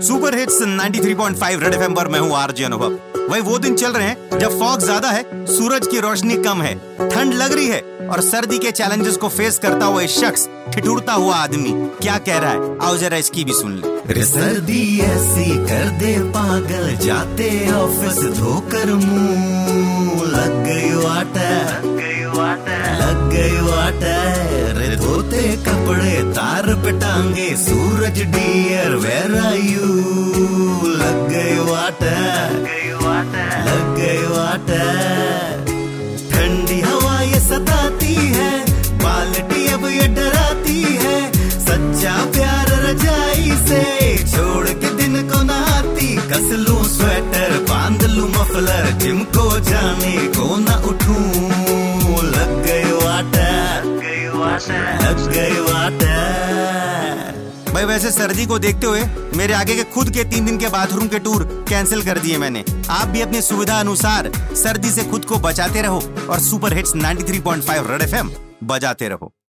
Super hits 93.5 red FM पर मैं हूँ आरजे अनुभव। वही वो दिन चल रहे हैं जब फॉग ज़्यादा है सूरज की रोशनी कम है ठंड लग रही है और सर्दी के चैलेंजेस को फेस करता हुआ शख्स ठिठुरता हुआ आदमी क्या कह रहा है? आओ जरा इसकी भी सुन ले। रे सर्दी ऐसी कर दे पागल जाते ऑफ़िस धोकर मुँह। तार सूरज डियर वेर आर यू लग गई वाटा लग गई वाटा ठंडी हवा ये सताती है बाल्टी अब ये डराती है सच्चा प्यार रजाई से छोड़ के दिन को नहाती कस लूँ स्वेटर बाँध लू मफलर जिम को जाने को न उठूं लग गई वाटा लग गई वाटा भाई, वैसे सर्दी को देखते हुए मेरे आगे के खुद के तीन दिन के बाथरूम के टूर कैंसिल कर दिए मैंने। आप भी अपनी सुविधा अनुसार सर्दी से खुद को बचाते रहो और सुपर हिट्स 93.5 रेड एफएम बजाते रहो।